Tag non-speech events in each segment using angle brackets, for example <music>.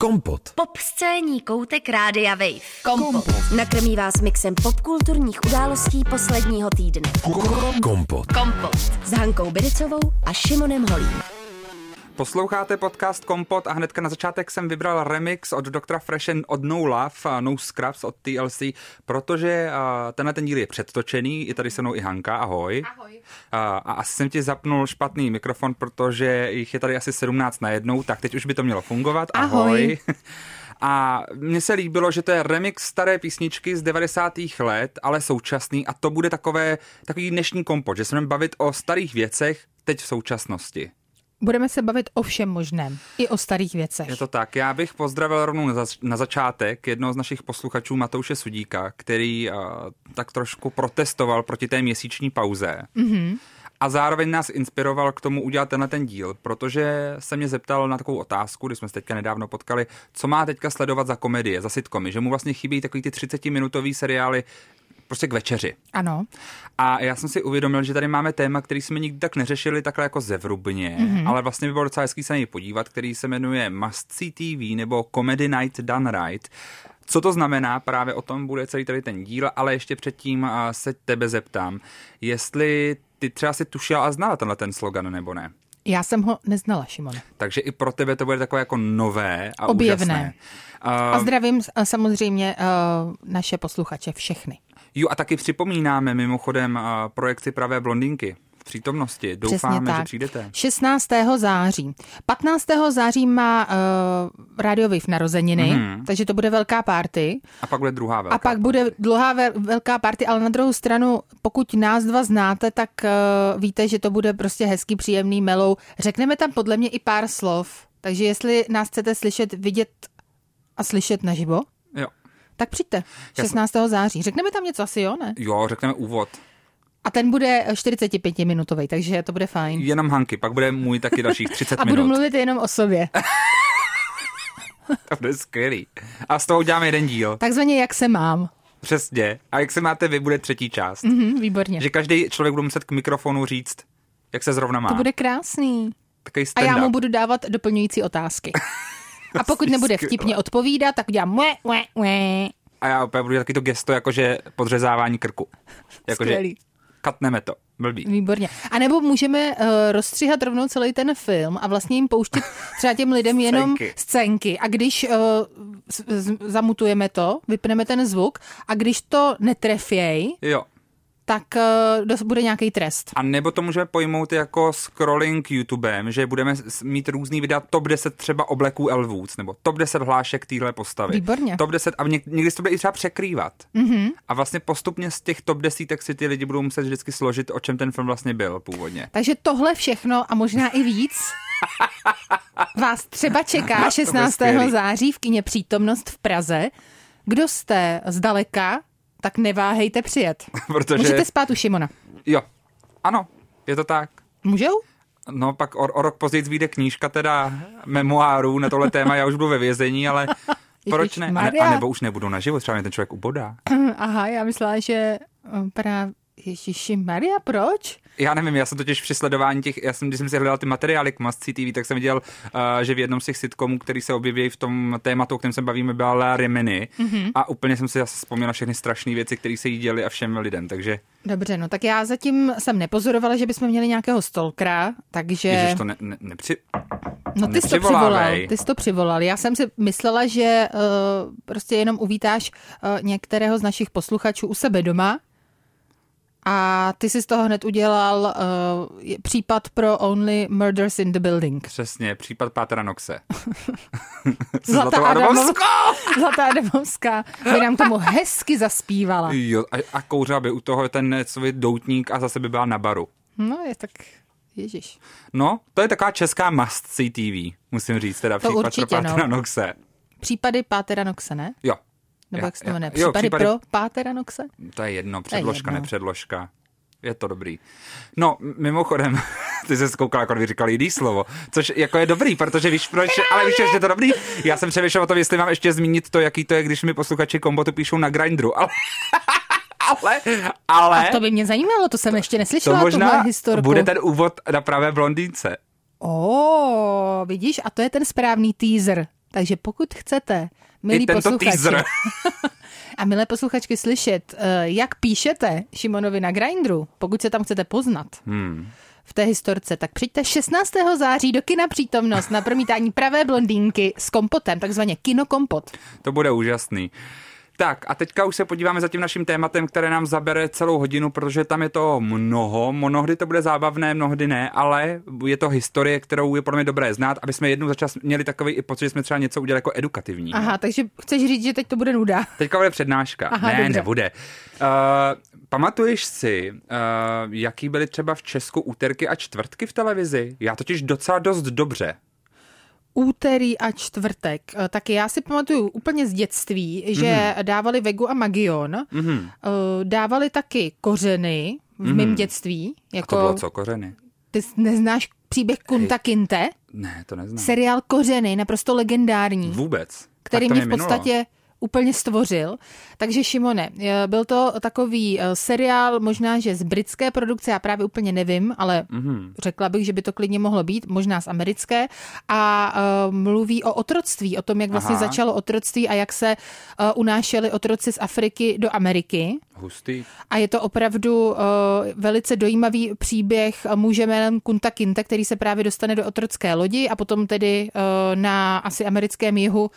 Kompot. Pop scéní koutek Rádia Wave. Kompot. Nakrmí vás mixem popkulturních událostí posledního týdne. Kompot. Kompot. S Hankou Bericovou a Šimonem Holím. Posloucháte podcast Kompot a hnedka na začátek jsem vybral remix od Dr. Freshen od No Love a No Scrubs od TLC, protože tenhle ten díl je předtočený, je tady se mnou i Hanka, ahoj. Ahoj. Uh, a asi jsem ti zapnul špatný mikrofon, protože jich je tady asi 17 na jednou, tak teď už by to mělo fungovat. Ahoj. <laughs> A mně se líbilo, že to je remix staré písničky z 90. let, ale současný a to bude takové, takový dnešní kompot, že se budeme bavit o starých věcech teď v současnosti. Budeme se bavit o všem možném, i o starých věcech. Je to tak. Já bych pozdravil rovnou na, zač- na začátek jednoho z našich posluchačů Matouše Sudíka, který uh, tak trošku protestoval proti té měsíční pauze. Mm-hmm. A zároveň nás inspiroval k tomu udělat tenhle ten díl, protože se mě zeptal na takovou otázku, když jsme se teďka nedávno potkali, co má teďka sledovat za komedie, za sitcomy, že mu vlastně chybí takový ty 30-minutový seriály prostě k večeři. Ano. A já jsem si uvědomil, že tady máme téma, který jsme nikdy tak neřešili takhle jako zevrubně, mm-hmm. ale vlastně by bylo docela hezký se na něj podívat, který se jmenuje Must See TV nebo Comedy Night Done Right. Co to znamená, právě o tom bude celý tady ten díl, ale ještě předtím se tebe zeptám, jestli ty třeba si tušila a znala tenhle ten slogan nebo ne. Já jsem ho neznala, Šimone. Takže i pro tebe to bude takové jako nové a Objevné. úžasné. A zdravím samozřejmě uh, naše posluchače všechny. Jo a taky připomínáme mimochodem projekci Pravé blondinky v přítomnosti. Přesně Doufáme, tak. že přijdete. 16. září. 15. září má uh, Radio Wave narozeniny, Mhm. takže to bude velká party. A pak bude druhá velká. A pak bude dlouhá ve- velká party, ale na druhou stranu, pokud nás dva znáte, tak uh, víte, že to bude prostě hezký, příjemný melou. Řekneme tam podle mě i pár slov, takže jestli nás chcete slyšet, vidět a slyšet naživo, Jo. Tak přijďte. Já jsem- 16. září. Řekneme tam něco asi, jo, ne? Jo, řekneme úvod. A ten bude 45 minutový, takže to bude fajn. Jenom Hanky, pak bude můj taky dalších <laughs> 30 A budu minut. mluvit jenom o sobě. <laughs> To bude skvělý. A z toho uděláme jeden díl. Takzvaně jak se mám. Přesně. A jak se máte vy, bude třetí část. Mhm, výborně. Že každý člověk bude muset k mikrofonu říct, jak se zrovna má. To bude krásný. Takový A já mu budu dávat doplňující otázky. <laughs> A pokud nebude vtipně odpovídat, tak udělám mue, mue, mue. A já opět budu taky to gesto, jakože podřezávání krku. Jakože Skvělý. katneme to. Blbý. Výborně. A nebo můžeme uh, rozstříhat rovnou celý ten film a vlastně jim pouštět <laughs> třeba těm lidem jenom Scénky. scénky. A když uh, z- z- zamutujeme to, vypneme ten zvuk a když to netrefěj, Jo. Tak uh, bude nějaký trest. A nebo to můžeme pojmout jako scrolling YouTubem, že budeme mít různý videa top 10 třeba obleků Elvůc, nebo top 10 hlášek téhle postavy. Výborně. Top 10 a něk- někdy se to bude i třeba překrývat. Mm-hmm. A vlastně postupně z těch top 10 si ty lidi budou muset vždycky složit, o čem ten film vlastně byl původně. Takže tohle všechno a možná i víc <laughs> vás třeba čeká 16. skvělý. září v kině Přítomnost v Praze. Kdo jste zdaleka, tak neváhejte přijet. <laughs> Protože, Můžete spát u Šimona. jo, ano, je to tak. Můžou? No pak o, o rok později vyjde knížka teda memoárů na tohle téma, já už budu ve vězení, ale <laughs> proč ne? A, ne? A nebo už nebudu naživo, třeba mě ten člověk ubodá. <clears throat> Aha, já myslela, že právě Ježiši Maria, proč? Já nevím, já jsem totiž při sledování těch, já jsem, když jsem si hledal ty materiály k See TV, tak jsem viděl, uh, že v jednom z těch sitcomů, který se objeví v tom tématu, o kterém se bavíme, byla La Remini mm-hmm. a úplně jsem si zase vzpomněl všechny strašné věci, které se jí děly a všem lidem, takže Dobře, no tak já zatím jsem nepozorovala, že bychom měli nějakého stalkera, takže... Ježiš, to ne, ne, nepři... No ty jsi to přivolal, ty jsi to přivolal. Já jsem si myslela, že uh, prostě jenom uvítáš uh, některého z našich posluchačů u sebe doma a ty jsi z toho hned udělal uh, případ pro Only Murders in the Building. Přesně, případ Pátra Noxe. <laughs> Zlatá Adamovská. Zlatá Adamovská by nám tomu hezky zaspívala. Jo, a, a kouřila by u toho ten svůj doutník a zase by byla na baru. No je tak, ježiš. No, to je taková česká must see TV, musím říct, teda To případ určitě, pro Pátra no. Noxe. Případy Pátera Noxe, ne? Jo. Nebo jak se to jmenuje? já- jo, Případy, pro Pátera Noxe? To je jedno, předložka, jedno. nepředložka. Je to dobrý. No, mimochodem, <laughs> ty jsi zkoukal, jako by říkal jiný slovo, což jako je dobrý, protože víš proč, ale víš, že je to dobrý. Já jsem přemýšlel o tom, jestli mám ještě zmínit to, jaký to je, když mi posluchači kombotu píšou na Grindru, <laughs> ale, ale, ale A to by mě zajímalo, to jsem ještě to neslyšela, možná tuhle historku. bude ten úvod na pravé blondýnce. O, vidíš, a to je ten správný teaser Takže pokud chcete, milí I tento posluchači, teaser. <laughs> a milé posluchačky slyšet, eh, jak píšete Šimonovi na Grindru, pokud se tam chcete poznat, Hmm. v té historce, tak přijďte 16. září do kina přítomnost na promítání pravé blondýnky s kompotem, takzvaně kinokompot. To bude úžasný. Tak a teďka už se podíváme za tím naším tématem, které nám zabere celou hodinu, protože tam je to mnoho, mnohdy to bude zábavné, mnohdy ne, ale je to historie, kterou je pro mě dobré znát, aby jsme jednou za čas měli takový i pocit, že jsme třeba něco udělali jako edukativní. Aha, takže chceš říct, že teď to bude nuda. Teďka bude přednáška. Aha, ne, dobře. nebude. Uh, pamatuješ si, uh, jaký byly třeba v Česku úterky a čtvrtky v televizi? Já totiž docela dost dobře. Úterý a čtvrtek. Eh, Tak já si pamatuju úplně z dětství, že Mhm. dávali Vegu a Magion. Mhm. Eh, Dávali taky kořeny v mém dětství. A Jako, to bylo co, kořeny? Ty neznáš příběh Kunta Kinte? Ne, to neznám. Seriál Kořeny, naprosto legendární. Vůbec. který mě v minulo. Úplně stvořil. Takže Šimone, eh, byl to takový eh, seriál, možná, že z britské produkce, já právě úplně nevím, ale Mhm. řekla bych, že by to klidně mohlo být, možná z americké, a uh, mluví o otroctví, o tom, jak vlastně Aha. začalo otroctví a jak se uh, unášeli otroci z Afriky do Ameriky. Hustý. A je to opravdu uh, velice dojímavý příběh muže jménem Kunta Kinte, který se právě dostane do otrocké lodi a potom tedy uh, na asi americkém jihu uh,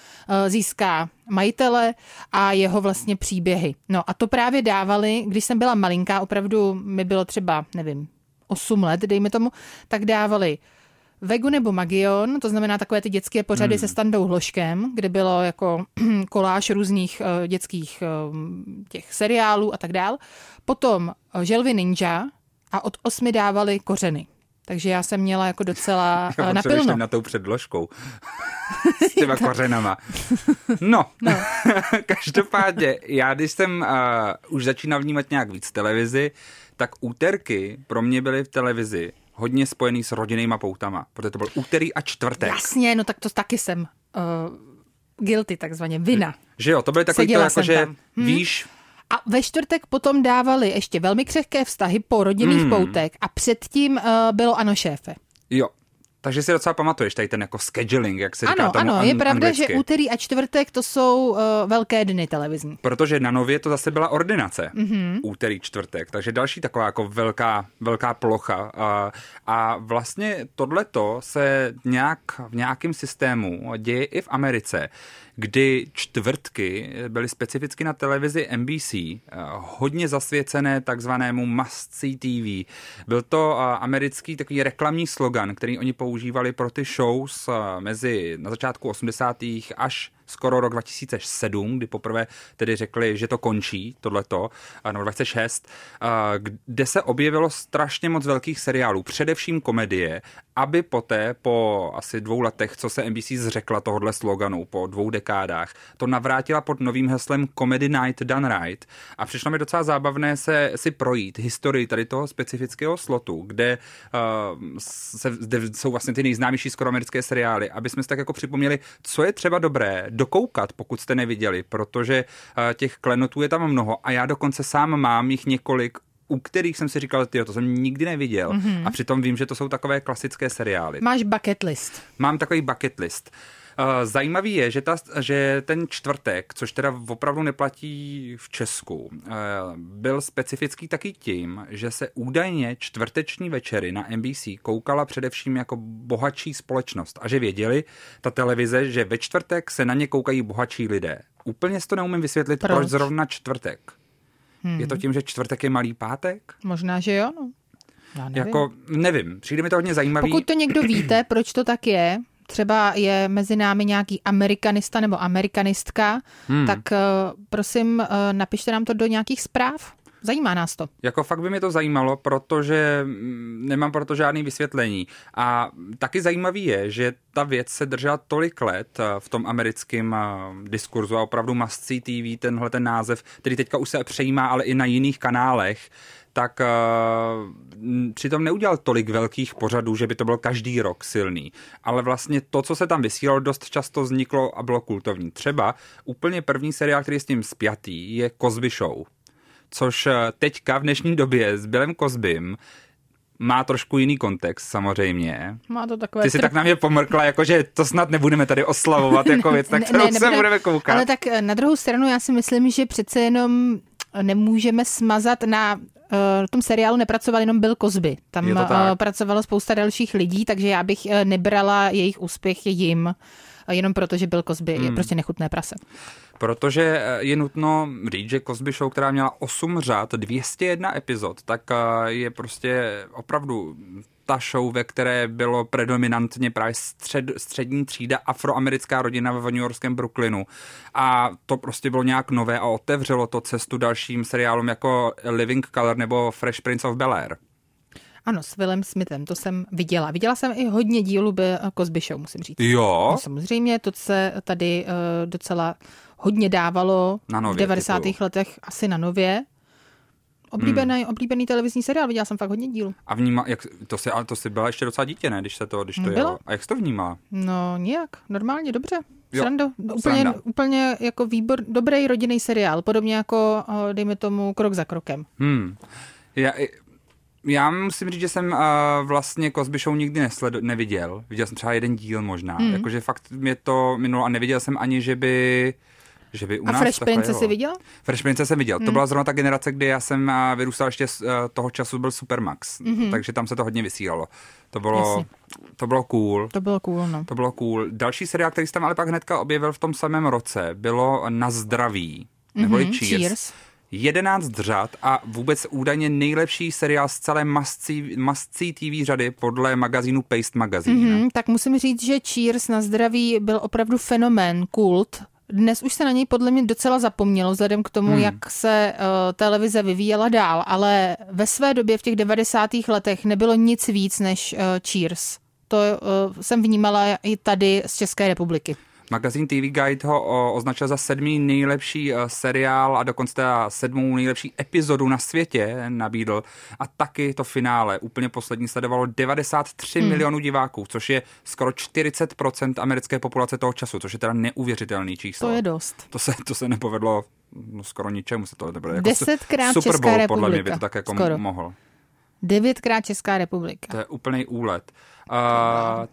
získá majitele a jeho vlastně příběhy. No a to právě dávali, když jsem byla malinká, opravdu mi bylo třeba, nevím, 8 let, dejme tomu, tak dávali Vegu nebo Magion, to znamená takové ty dětské pořady hmm. se Standou Hloškem, kde bylo jako <clears throat> koláž různých uh, dětských uh, těch seriálů a tak dál. Potom uh, Želvy Ninja a od osmi dávali kořeny. Takže já jsem měla jako docela <laughs> Já napilno. na tou předložkou. <laughs> S těma kořenama. No, no. <laughs> každopádně, já když jsem uh, už začínal vnímat nějak víc televizi, tak úterky pro mě byly v televizi hodně spojený s rodinnýma poutama, protože to byl úterý a čtvrtek. Jasně, no tak to taky jsem uh, guilty takzvaně, vina. Že jo, to byly takový to, Seděla jako, jsem že tam. Hm. víš, A ve čtvrtek potom dávali ještě velmi křehké vztahy po rodinných Hmm. poutech a předtím uh, bylo ano šéfe. jo, takže si docela pamatuješ tady ten jako scheduling, jak se říká Ano, tomu ano, je pravda, anglicky. že úterý a čtvrtek to jsou uh, velké dny televizní. Protože na Nově to zase byla ordinace, mm-hmm. úterý, čtvrtek, takže další taková jako velká, velká plocha. A, a vlastně tohleto se nějak v nějakém systému děje i v Americe, kdy čtvrtky byly specificky na televizi NBC eh, hodně zasvěcené takzvanému must-see TV. Byl to eh, americký takový reklamní slogan, který oni používali pro ty shows eh, mezi na začátku 80. až skoro rok 2007, kdy poprvé tedy řekli, že to končí, tohleto, a nebo 2006, a kde se objevilo strašně moc velkých seriálů, především komedie, aby poté, po asi dvou letech, co se NBC zřekla tohohle sloganu, po dvou dekádách, to navrátila pod novým heslem Comedy Night Done Right. A přišlo mi docela zábavné se si projít historii tady toho specifického slotu, kde, uh, se, kde jsou vlastně ty nejznámější skoro americké seriály, aby jsme si tak jako připomněli, co je třeba dobré dokoukat, pokud jste neviděli, protože uh, těch klenotů je tam mnoho a já dokonce sám mám jich několik u kterých jsem si říkal, tyjo, to jsem nikdy neviděl. Mm-hmm. A přitom vím, že to jsou takové klasické seriály. Máš bucket list. Mám takový bucket list. Uh, Zajímavý je, že, ta, že ten čtvrtek, což teda opravdu neplatí v Česku, uh, byl specifický taky tím, že se údajně čtvrteční večery na NBC koukala především jako bohatší společnost a že věděli, ta televize, že ve čtvrtek se na ně koukají bohatší lidé. Úplně si to neumím vysvětlit, proč, Proč? zrovna čtvrtek. Hmm. Je to tím, že čtvrtek je malý pátek? Možná, že jo, no. Já nevím. Jako, nevím, přijde mi to hodně zajímavý. Pokud to někdo víte, proč to tak je, třeba je mezi námi nějaký amerikanista nebo amerikanistka, hmm. tak uh, prosím, uh, napište nám to do nějakých zpráv. Zajímá nás to. Jako fakt by mě to zajímalo, protože mm, nemám pro to žádný vysvětlení. A taky zajímavý je, že ta věc se držela tolik let eh, v tom americkém eh, diskurzu a opravdu must TV, tenhle ten název, který teďka už se přejímá, ale i na jiných kanálech, tak uh, přitom neudělal tolik velkých pořadů, že by to byl každý rok silný. Ale vlastně to, co se tam vysílalo, dost často vzniklo a bylo kultovní. Třeba úplně první seriál, který je s tím spjatý, je Cosby Show což eh, teďka v dnešní době s Billem Cosbym má trošku jiný kontext samozřejmě. Má to takové Ty si tak na mě pomrkla, jako že to snad nebudeme tady oslavovat <laughs> jako věc, na kterou se nebudeme- budeme koukat. Ale tak eh, na druhou stranu já si myslím, že přece jenom nemůžeme smazat na eh, tom seriálu nepracoval jenom Bill Cosby. Tam tak. eh, pracovalo spousta dalších lidí, takže já bych eh, nebrala jejich úspěch jim eh, jenom proto, že Bill Cosby Hmm. je prostě nechutné prase. Protože eh, je nutno říct, že Cosby Show, která měla 8 řad, 201 epizod, tak eh, je prostě opravdu ta show, ve které bylo predominantně právě střed, střední třída afroamerická rodina ve New Yorkském Brooklynu. A to prostě bylo nějak nové a otevřelo to cestu dalším seriálům jako Living Color nebo Fresh Prince of Bel-Air. Ano, s Willem Smithem, to jsem viděla. Viděla jsem i hodně dílů Cosby Show, musím říct. Jo, No, samozřejmě, to se tady uh, docela hodně dávalo Na v Nově, 90. typuju. letech asi na nově. Oblíbený, hmm. oblíbený televizní seriál, viděla jsem fakt hodně dílů. a vníma, jak, to si, ale to si byla ještě docela dítě, ne, když se to, když to jelo. A jak jsi to vnímala? No nějak, normálně, dobře. Jo, Srando, úplně, sranda. úplně jako výbor, dobrý rodinný seriál, podobně jako, dejme tomu, krok za krokem. Hmm. Já, já musím říct, že jsem uh, vlastně Cosby Show nikdy nesled, neviděl. Viděl jsem třeba jeden díl možná. Mm. Jakože fakt mě to minulo a neviděl jsem ani, že by že by u A nás Fresh Prince jelo. si viděla? Fresh Prince jsem viděl. Mm. To byla zrovna ta generace, kdy já jsem uh, vyrůstal ještě z uh, toho času, byl Supermax. Mm-hmm. Takže tam se to hodně vysílalo. To bylo, Jasně. to bylo cool. To bylo cool, no. To bylo cool. Další seriál, který jsem ale pak hnedka objevil v tom samém roce, bylo Na zdraví. Neboli Mhm, Cheers. Cheers. 11 řad a vůbec údajně nejlepší seriál z celé mascí, mascí TV řady podle magazínu Paste Magazine. Mm-hmm. Hmm, tak musím říct, že Cheers na zdraví byl opravdu fenomén, kult. Dnes už se na něj podle mě docela zapomnělo, vzhledem k tomu, hmm. jak se uh, televize vyvíjela dál, ale ve své době v těch 90. letech nebylo nic víc než uh, Cheers. To uh, jsem vnímala i tady z České republiky. Magazín TV Guide ho označil za sedmý nejlepší uh, seriál a dokonce teda sedmou nejlepší epizodu na světě nabídl. A taky to finále, úplně poslední, sledovalo 93 hmm. milionů diváků, což je skoro 40% americké populace toho času, což je teda neuvěřitelný číslo. To je dost. To se, to se nepovedlo no, skoro ničemu se to nebylo. Jako Desetkrát Super Česká Bowl, podle mě by republika. to tak jako Skoro. mohl. Devětkrát Česká republika. To je úplný úlet. Uh,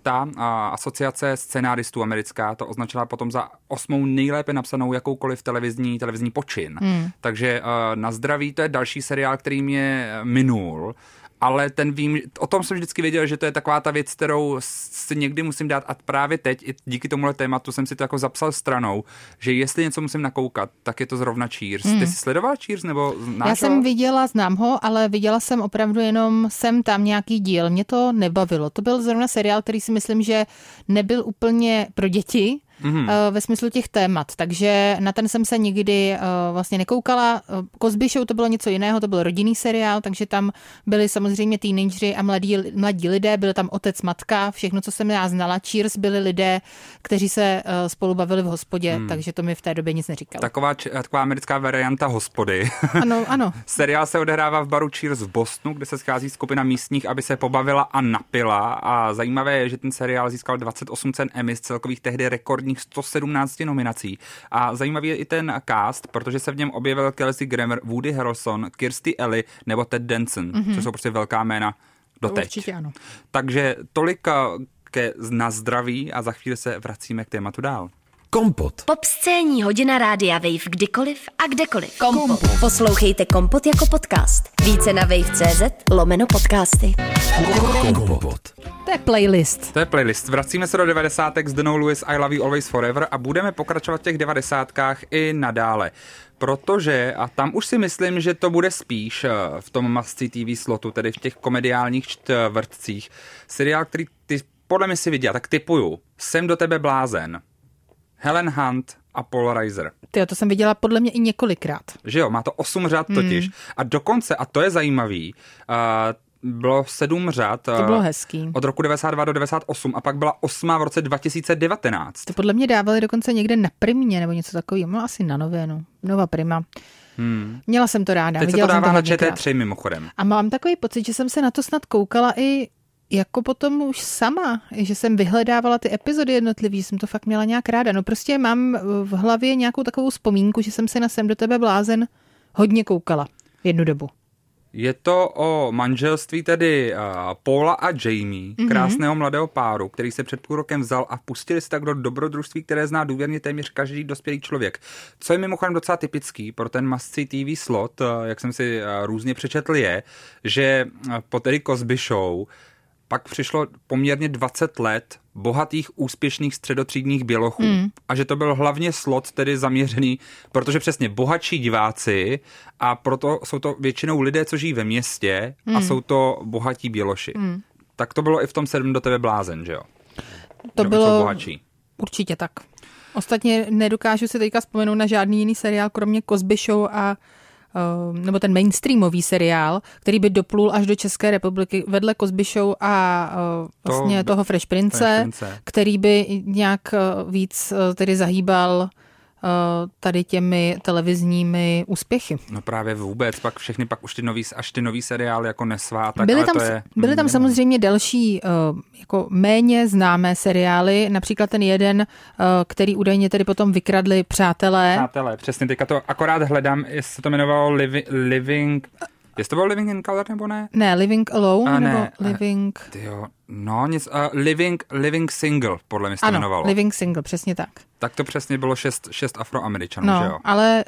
ta uh, asociace scenáristů americká to označila potom za osmou nejlépe napsanou jakoukoliv televizní, televizní počin. Hmm. Takže uh, Na zdraví to je další seriál, který mě minul. Ale ten vím, o tom jsem vždycky věděl, že to je taková ta věc, kterou si někdy musím dát a právě teď, i díky tomuhle tématu jsem si to jako zapsal stranou, že jestli něco musím nakoukat, tak je to zrovna Cheers. Hmm. Ty jsi sledoval Cheers nebo znáš Já ho? jsem viděla, znám ho, ale viděla jsem opravdu jenom sem tam nějaký díl. Mě to nebavilo. To byl zrovna seriál, který si myslím, že nebyl úplně pro děti. Mm-hmm. ve smyslu těch témat, takže na ten jsem se nikdy uh, vlastně nekoukala. Uh, Cosby Show to bylo něco jiného, to byl rodinný seriál, takže tam byli samozřejmě teenageři a mladí, mladí lidé, byl tam otec, matka, všechno, co jsem já znala. Cheers byli lidé, kteří se spolu bavili v hospodě, mm. takže to mi v té době nic neříkalo. Taková, taková americká varianta hospody. <laughs> Ano, ano. Seriál se odehrává v baru Cheers v Bostonu, kde se schází skupina místních, aby se pobavila a napila. A zajímavé je, že ten seriál získal 28 cen Emmy z celkových tehdy rekordních 117 nominací. A zajímavý je i ten cast, protože se v něm objevil Kelsey Grammer, Woody Harrelson, Kirsty Ellie nebo Ted Danson, mm-hmm. což jsou prostě velká jména doteď. Určitě ano. Takže tolik eh, ke na zdraví a za chvíli se vracíme k tématu dál. Kompot. Popscénní hodina rádia Wave kdykoliv a kdekoliv. Kompot. Poslouchejte Kompot jako podcast. Více na wave.cz lomeno podcasty. Kompot. To je playlist. To je playlist. Vracíme se do 90. s Denou Lewis I Love You Always Forever a budeme pokračovat v těch 90. i nadále. Protože, a tam už si myslím, že to bude spíš eh, v tom masci TV slotu, tedy v těch komediálních čtvrtcích, seriál, který ty podle mě si viděla, tak typuju. Jsem do tebe blázen. Helen Hunt a Paul Reiser. Ty, to jsem viděla podle mě i několikrát. Že jo, má to osm řad totiž. Hmm. A dokonce, a to je zajímavý, uh, bylo sedm řad. To bylo hezký. Od roku 92 do 98 a pak byla osmá v roce 2019. To podle mě dávali dokonce někde na primě nebo něco takového. No asi na nově, no. Nova prima. Hmm. Měla jsem to ráda. Teď se to viděla jsem dává na hodněkrát. ČT3 mimochodem. A mám takový pocit, že jsem se na to snad koukala i jako potom už sama, že jsem vyhledávala ty epizody jednotlivý, jsem to fakt měla nějak ráda. No prostě mám v hlavě nějakou takovou vzpomínku, že jsem se na Sem do tebe blázen hodně koukala jednu dobu. Je to o manželství tedy uh, Paula a Jamie, mm-hmm. krásného mladého páru, který se před půl rokem vzal a pustili se tak do dobrodružství, které zná důvěrně téměř každý dospělý člověk. Co je mimochodem docela typický pro ten mascí TV slot, uh, jak jsem si uh, různě přečetl, je, že uh, po tedy Cosby Show pak přišlo poměrně 20 let bohatých, úspěšných středotřídních bělochů. Mm. A že to byl hlavně slot tedy zaměřený, protože přesně bohatší diváci a proto jsou to většinou lidé, co žijí ve městě mm. a jsou to bohatí běloši. Mm. Tak to bylo i v tom sedm do tebe blázen, že jo? To že bylo bohatší. určitě tak. Ostatně nedokážu si teďka vzpomenout na žádný jiný seriál, kromě Cosby Show a nebo ten mainstreamový seriál, který by doplul až do České republiky vedle Cosby Show a uh, vlastně To- toho Fresh Prince, Fresh Prince. který by nějak uh, víc uh, tedy zahýbal tady těmi televizními úspěchy. No právě vůbec, pak všechny, pak už ty nový, až ty nový seriály jako Nesvá, tak byly ale tam, to je... byly tam samozřejmě další uh, jako méně známé seriály, například ten jeden, uh, který údajně tedy potom vykradli přátelé. Přátelé, přesně, teďka to akorát hledám, jestli se to jmenovalo Livi, Living... Jestli to bylo Living in Color nebo ne? Ne, Living Alone, A nebo ne, a- Living... Tyjo, no nic, uh, Living, Living Single, podle mě se Ano, jmenovalo. Living Single, přesně tak. Tak to přesně bylo šest, šest afroameričanů, že No, jo? ale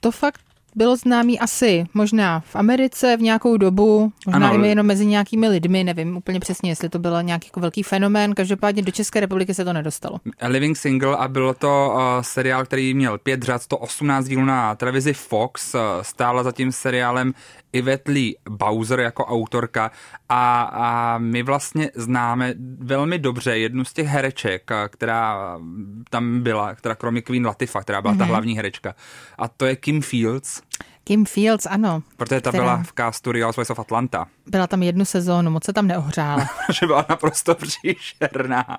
to fakt bylo známý asi možná v Americe v nějakou dobu, možná Ano, jenom mezi nějakými lidmi, nevím úplně přesně, jestli to byl nějaký jako velký fenomén, každopádně do České republiky se to nedostalo. Living Single a bylo to uh, seriál, který měl pět řad, 118 dílů na televizi Fox, uh, stála za tím seriálem Yvette Lee Bowser jako autorka a, a my vlastně známe velmi dobře jednu z těch hereček, která tam byla, která kromě Queen Latifah, která byla mm-hmm. ta hlavní herečka a to je Kim Fields, Kim Fields, ano, protože ta Která? byla v castu Real Housewives of Atlanta, byla tam jednu sezónu, moc se tam neohřála. <laughs> že byla naprosto příšerná.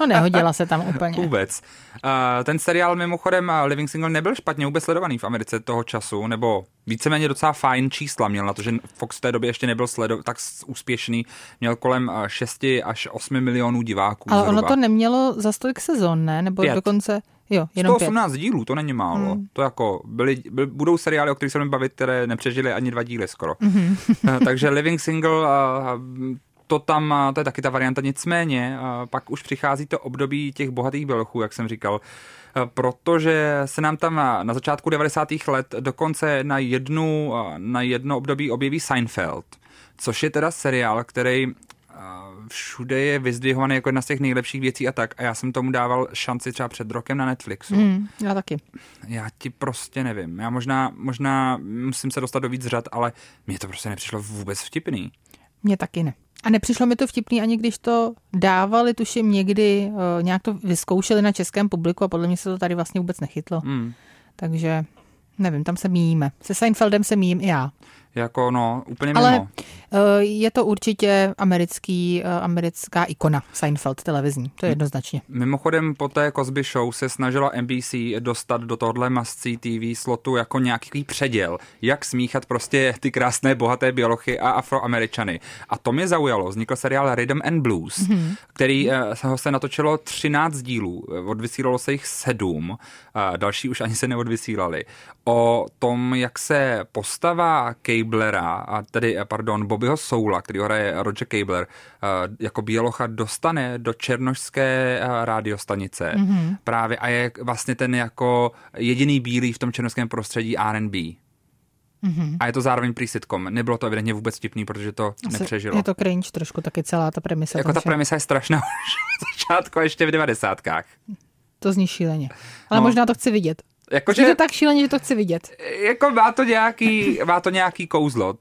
No nehodila se tam úplně. Vůbec. Uh, ten seriál mimochodem Living Single nebyl špatně vůbec sledovaný v Americe toho času, nebo víceméně docela fajn čísla měl na to, že Fox v té době ještě nebyl sledo- tak úspěšný, měl kolem uh, 6 až 8 milionů diváků Ale zhruba. ono to nemělo za stolik sezon, ne? Nebo Pět. dokonce, jo, jenom pět. 118 dílů, to není málo. Hmm. To jako, byly, by, budou seriály, o kterých se budeme bavit, které nepřežily ani dva díly skoro. Mm-hmm. Takže Living Single, uh, to tam, uh, to je taky ta varianta, nicméně uh, pak už přichází to období těch bohatých bělochů, jak jsem říkal, uh, protože se nám tam na začátku 90. let dokonce na jednu, na jedno období objeví Seinfeld, což je teda seriál, který všude je vyzdvihovaný jako jedna z těch nejlepších věcí a tak. A já jsem tomu dával šanci třeba před rokem na Netflixu. Hmm, já taky. Já ti prostě nevím. Já možná, možná musím se dostat do víc řad, ale mně to prostě nepřišlo vůbec vtipný. Mně taky ne. A nepřišlo mi to vtipný, ani když to dávali, tuším někdy, uh, nějak to vyzkoušeli na českém publiku a podle mě se to tady vlastně vůbec nechytlo. Hmm. Takže nevím, tam se míjíme. Se Seinfeldem se míjím i já. Jako no, úplně Ale mimo. uh, je to určitě americký, uh, americká ikona Seinfeld televizní, to je jednoznačně. Mimochodem po té Cosby Show se snažila NBC dostat do tohle mascí TV slotu jako nějaký předěl, jak smíchat prostě ty krásné bohaté bělochy a afroameričany. A to mě zaujalo. Vznikl seriál Rhythm and Blues, mm-hmm. který eh, se ho se natočilo 13 dílů, eh, odvysílalo se jich 7, a další už ani se neodvysílali. O tom, jak se postava Cablera, a tedy, eh, pardon, Bobbyho Soula, který ho hraje Roger Cabler, eh, jako bělocha dostane do černošské eh, rádiostanice mm-hmm. právě a je vlastně ten jako jediný bílý v tom černošském prostředí R&B. Mm-hmm. A je to zároveň prý sitcom. Nebylo to evidentně vůbec vtipný, protože to Asi nepřežilo. Je to cringe trošku, taky celá ta premisa. jako ta premisa je strašná už od začátku ještě v devadesátkách. To zní šíleně. Ale No. možná to chci vidět. Jakože, Je to tak šíleně, že to chci vidět. jako má to nějaký, má to nějaký kouzlo.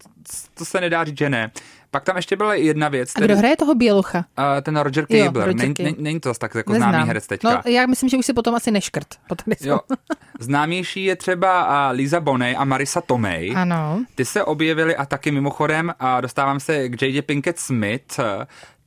To se nedá říct, že ne. Pak tam ještě byla jedna věc. A kdo hraje toho bělocha? Uh, ten Roger Jo. Roger Není, to zase tak jako známý herec teďka. No, já myslím, že už si potom asi neškrt. Po tady Jo. <laughs> Známější je třeba uh, Lisa Bonet a Marisa Tomei. Ano. Ty se objevily a taky mimochodem, a dostávám se k J.J. Pinkett Smith,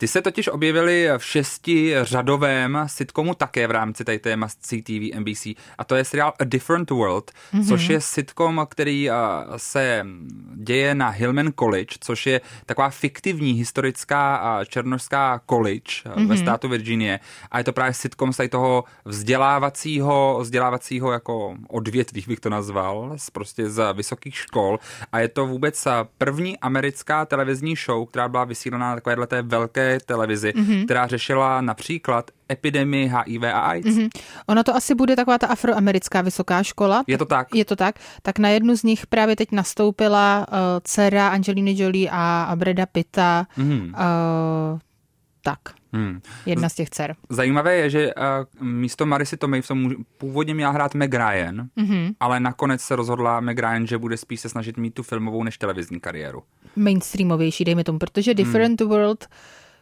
Ty se totiž objevily v šesti řadovém sitcomu také v rámci tady té CTV NBC a to je seriál A Different World, mm-hmm. což je sitcom, který se děje na Hillman College, což je taková fiktivní historická černožská college mm-hmm. ve státu Virginie a je to právě sitcom z tady toho vzdělávacího, vzdělávacího jako odvětví, bych to nazval, z, prostě z vysokých škol a je to vůbec první americká televizní show, která byla vysílaná na takovéhle té velké televizi, mm-hmm. která řešila například epidemii HIV a AIDS. Mm-hmm. Ono to asi bude taková ta afroamerická vysoká škola. Je to tak. Je to tak. Tak na jednu z nich právě teď nastoupila uh, dcera Angeliny Jolie a, a Breda Pitta. Mm-hmm. Uh, tak. Hmm. Jedna z těch dcer. Zajímavé je, že uh, místo Marisy Tomei v tom původně měla hrát Meg Ryan, mm-hmm. ale nakonec se rozhodla Meg Ryan, že bude spíš se snažit mít tu filmovou než televizní kariéru. Mainstreamovější, dejme tomu, protože Different hmm. World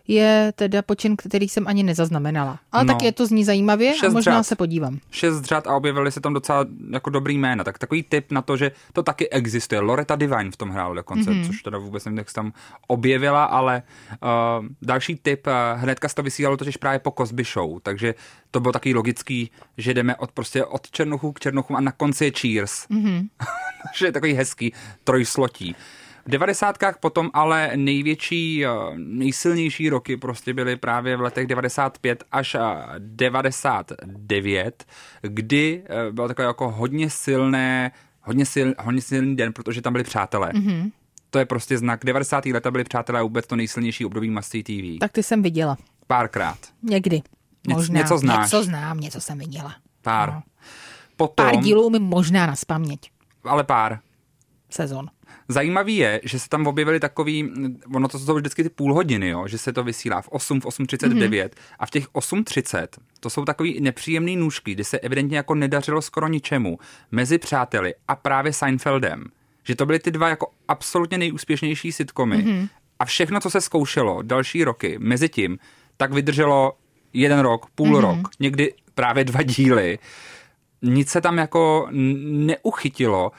je teda počin, který jsem ani nezaznamenala. Ale no, tak je to zní zajímavě a možná řad. se podívám. Šest řad a objevily se tam docela jako dobrý jména. Tak takový tip na to, že to taky existuje. Loretta Divine v tom hrála dokonce, mm-hmm. což teda vůbec nevím, jak se tam objevila, ale uh, další tip, uh, hnedka se to vysílalo totiž právě po Cosby Show, takže to bylo taky logický, že jdeme od prostě od Černochů k Černochům a na konci je Cheers. <laughs> Mm-hmm. že je takový hezký trojslotí. V devadesátkách potom ale největší, eh, nejsilnější roky prostě byly právě v letech 95 až 99, eh, kdy eh, bylo takové jako hodně silné, hodně, sil, hodně silný den, protože tam byli přátelé. Mm-hmm. To je prostě znak. 90. leta byli přátelé vůbec to nejsilnější období Masty TV. Tak ty jsem viděla. Párkrát. Někdy. Možná. Něco znáš. Něco znám, něco jsem viděla. Pár. No. Potom, pár dílů umím možná na spaměť. Ale pár. Sezon. Zajímavý je, že se tam objevily takový, ono to jsou vždycky ty půl hodiny, jo, že se to vysílá v 8, v 8.39 mm-hmm. a v těch 8.30 to jsou takový nepříjemný nůžky, kdy se evidentně jako nedařilo skoro ničemu mezi přáteli a právě Seinfeldem. Že to byly ty dva jako absolutně nejúspěšnější sitcomy mm-hmm. a všechno, co se zkoušelo další roky mezi tím, tak vydrželo jeden rok, půl mm-hmm. rok, někdy právě dva díly. Nic se tam jako neuchytilo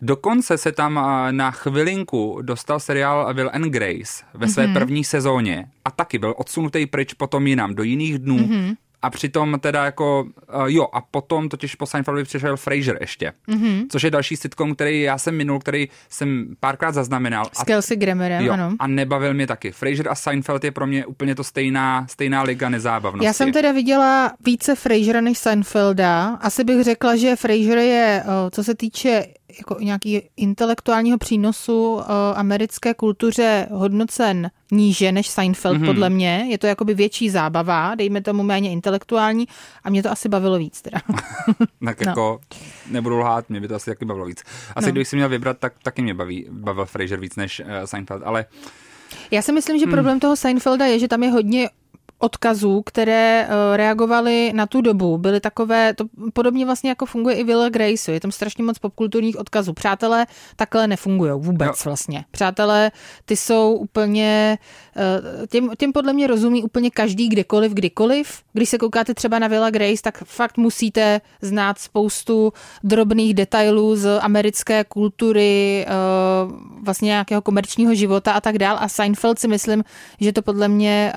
Dokonce se tam na chvilinku dostal seriál Will and Grace ve své mm-hmm. první sezóně a taky byl odsunutý pryč potom jinam, do jiných dnů. Mm-hmm. A přitom teda jako, uh, jo, a potom totiž po Seinfeldovi přišel Frasier ještě, mm-hmm. což je další sitcom, který já jsem minul, který jsem párkrát zaznamenal. S Kelsey Grammerem, jo, ano. A nebavil mě taky. Frasier a Seinfeld je pro mě úplně to stejná, stejná liga nezábavnosti. Já jsem teda viděla více Frasiera než Seinfelda. Asi bych řekla, že Frasier je, co se týče jako nějaký intelektuálního přínosu uh, americké kultuře hodnocen níže než Seinfeld, mm-hmm. podle mě. Je to jakoby větší zábava, dejme tomu méně intelektuální a mě to asi bavilo víc teda. <laughs> tak no. jako nebudu lhát, mě by to asi taky bavilo víc. Asi no. kdybych si měl vybrat, tak taky mě baví, bavil Fraser víc než uh, Seinfeld, ale já si myslím, že hmm. problém toho Seinfelda je, že tam je hodně odkazů, které eh, reagovaly na tu dobu, byly takové, to podobně vlastně jako funguje i Will Grace, je tam strašně moc popkulturních odkazů. Přátelé takhle nefungují vůbec jo. vlastně. Přátelé, ty jsou úplně, eh, těm, těm podle mě rozumí úplně každý kdekoliv, kdykoliv. Když se koukáte třeba na Villa Grace, tak fakt musíte znát spoustu drobných detailů z americké kultury, eh, vlastně nějakého komerčního života a tak dál. A Seinfeld si myslím, že to podle mě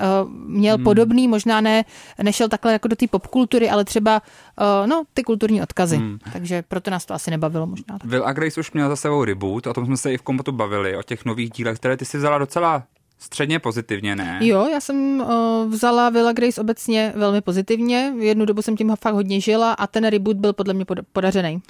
měl hmm podobný, možná ne, nešel takhle jako do té popkultury, ale třeba uh, no, ty kulturní odkazy. Hmm. Takže proto nás to asi nebavilo možná. Will a Grace už měl za sebou reboot, o tom jsme se i v kompotu bavili, o těch nových dílech, které ty si vzala docela Středně pozitivně, ne? Jo, já jsem uh, vzala Villa Grace obecně velmi pozitivně. Jednu dobu jsem tím fakt hodně žila a ten reboot byl podle mě podařený.